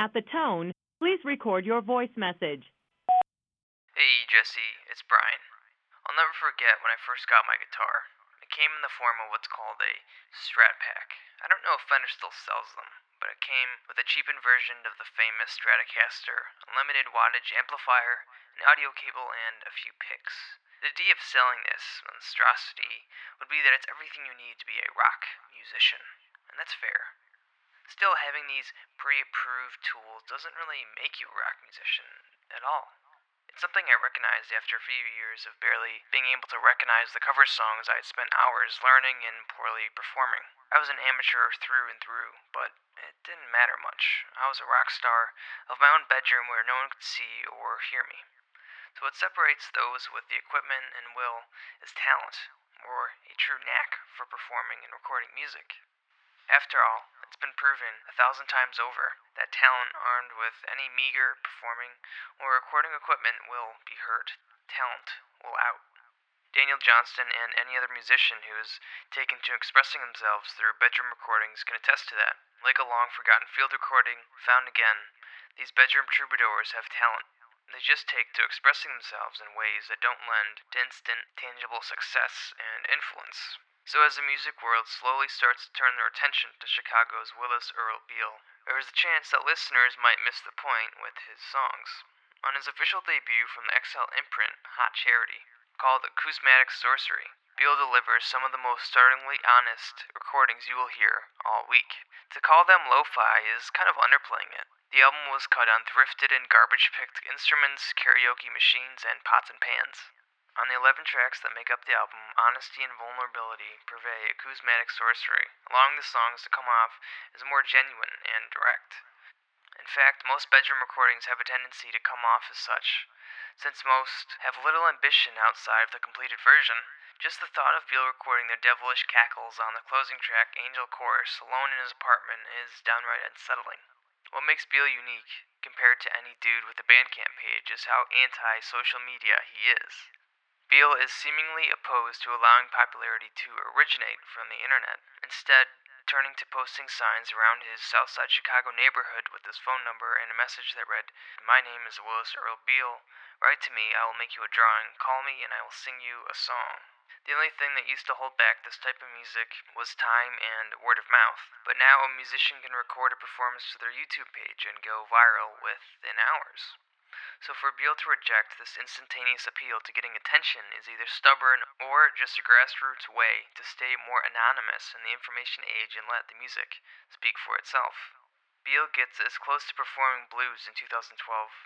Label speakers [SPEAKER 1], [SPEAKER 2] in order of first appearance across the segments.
[SPEAKER 1] At the tone, please record your voice message.
[SPEAKER 2] Hey, Jesse, it's Brian. I'll never forget when I first got my guitar. It came in the form of what's called a Strat Pack. I don't know if Fender still sells them, but it came with a cheapened version of the famous Stratocaster, a limited wattage amplifier, an audio cable, and a few picks. The idea of selling this monstrosity would be that it's everything you need to be a rock musician, and that's fair. Still, having these pre approved tools doesn't really make you a rock musician at all. It's something I recognized after a few years of barely being able to recognize the cover songs I had spent hours learning and poorly performing. I was an amateur through and through, but it didn't matter much. I was a rock star of my own bedroom where no one could see or hear me. So, what separates those with the equipment and will is talent, or a true knack for performing and recording music. After all, been proven a thousand times over that talent armed with any meager performing or recording equipment will be heard. Talent will out. Daniel Johnston and any other musician who is taken to expressing themselves through bedroom recordings can attest to that. Like a long forgotten field recording, found again, these bedroom troubadours have talent. They just take to expressing themselves in ways that don't lend to instant, tangible success and influence. So, as the music world slowly starts to turn their attention to Chicago's Willis Earl Beal, there is a chance that listeners might miss the point with his songs. On his official debut from the XL imprint, Hot Charity, called Acousmatic Sorcery, Beal delivers some of the most startlingly honest recordings you will hear all week. To call them lo fi is kind of underplaying it. The album was cut on thrifted and garbage picked instruments, karaoke machines, and pots and pans. On the 11 tracks that make up the album, honesty and vulnerability purvey acousmatic sorcery, allowing the songs to come off as more genuine and direct. In fact, most bedroom recordings have a tendency to come off as such, since most have little ambition outside of the completed version. Just the thought of Beal recording their devilish cackles on the closing track, Angel Chorus, alone in his apartment is downright unsettling. What makes Beal unique, compared to any dude with a Bandcamp page, is how anti social media he is. Beal is seemingly opposed to allowing popularity to originate from the internet, instead, turning to posting signs around his Southside Chicago neighborhood with his phone number and a message that read, My name is Willis Earl Beal. Write to me, I will make you a drawing. Call me, and I will sing you a song. The only thing that used to hold back this type of music was time and word of mouth. But now a musician can record a performance to their YouTube page and go viral within hours. So for Beal to reject this instantaneous appeal to getting attention is either stubborn or just a grassroots way to stay more anonymous in the information age and let the music speak for itself. Beal gets as close to performing blues in 2012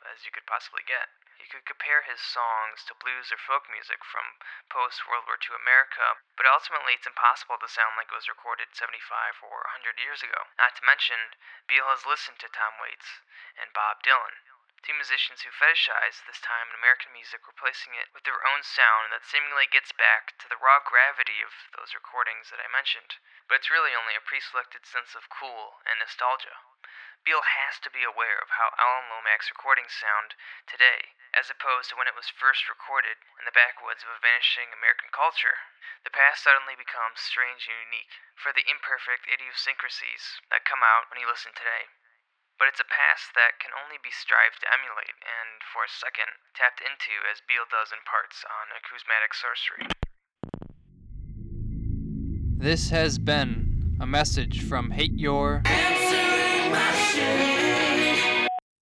[SPEAKER 2] as you could possibly get. You could compare his songs to blues or folk music from post World War II America, but ultimately it's impossible to sound like it was recorded 75 or 100 years ago. Not to mention, Beal has listened to Tom Waits and Bob Dylan, two musicians who fetishize this time in American music, replacing it with their own sound that seemingly gets back to the raw gravity of those recordings that I mentioned. But it's really only a pre selected sense of cool and nostalgia. Beal has to be aware of how Alan Lomax's recordings sound today, as opposed to when it was first recorded in the backwoods of a vanishing American culture. The past suddenly becomes strange and unique for the imperfect idiosyncrasies that come out when you listen today. But it's a past that can only be strived to emulate, and for a second, tapped into as Beal does in parts on acousmatic sorcery.
[SPEAKER 3] This has been a message from Hate Your.
[SPEAKER 4] Answering my shit.